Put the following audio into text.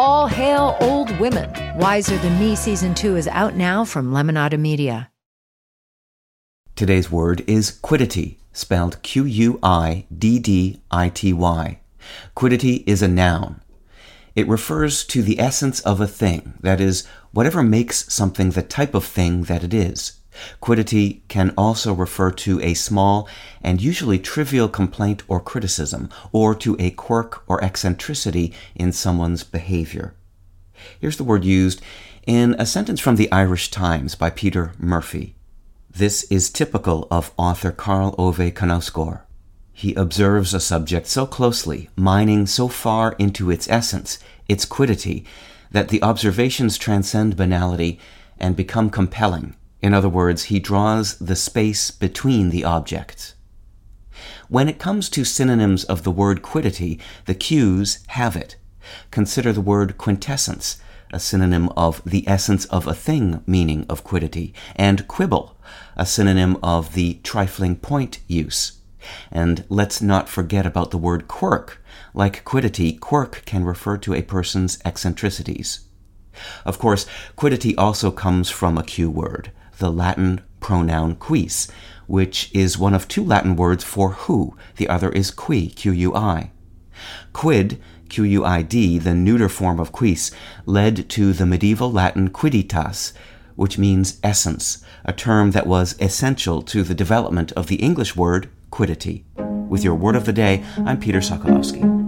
All hail old women. Wiser Than Me season two is out now from Lemonada Media. Today's word is quiddity, spelled Q U I D D I T Y. Quiddity is a noun. It refers to the essence of a thing, that is, whatever makes something the type of thing that it is. Quiddity can also refer to a small and usually trivial complaint or criticism, or to a quirk or eccentricity in someone's behavior. Here's the word used in a sentence from the Irish Times by Peter Murphy. This is typical of author Karl Ove Knausgård. He observes a subject so closely, mining so far into its essence, its quiddity, that the observations transcend banality and become compelling. In other words, he draws the space between the objects. When it comes to synonyms of the word quiddity, the cues have it. Consider the word quintessence, a synonym of the essence of a thing meaning of quiddity, and quibble, a synonym of the trifling point use. And let's not forget about the word quirk. Like quiddity, quirk can refer to a person's eccentricities. Of course, quiddity also comes from a Q word, the Latin pronoun quis, which is one of two Latin words for who. The other is qui, Q-U-I. Quid Q-U-I-D, the neuter form of quis, led to the medieval Latin quidditas, which means essence, a term that was essential to the development of the English word quiddity. With your word of the day, I'm Peter Sokolowski.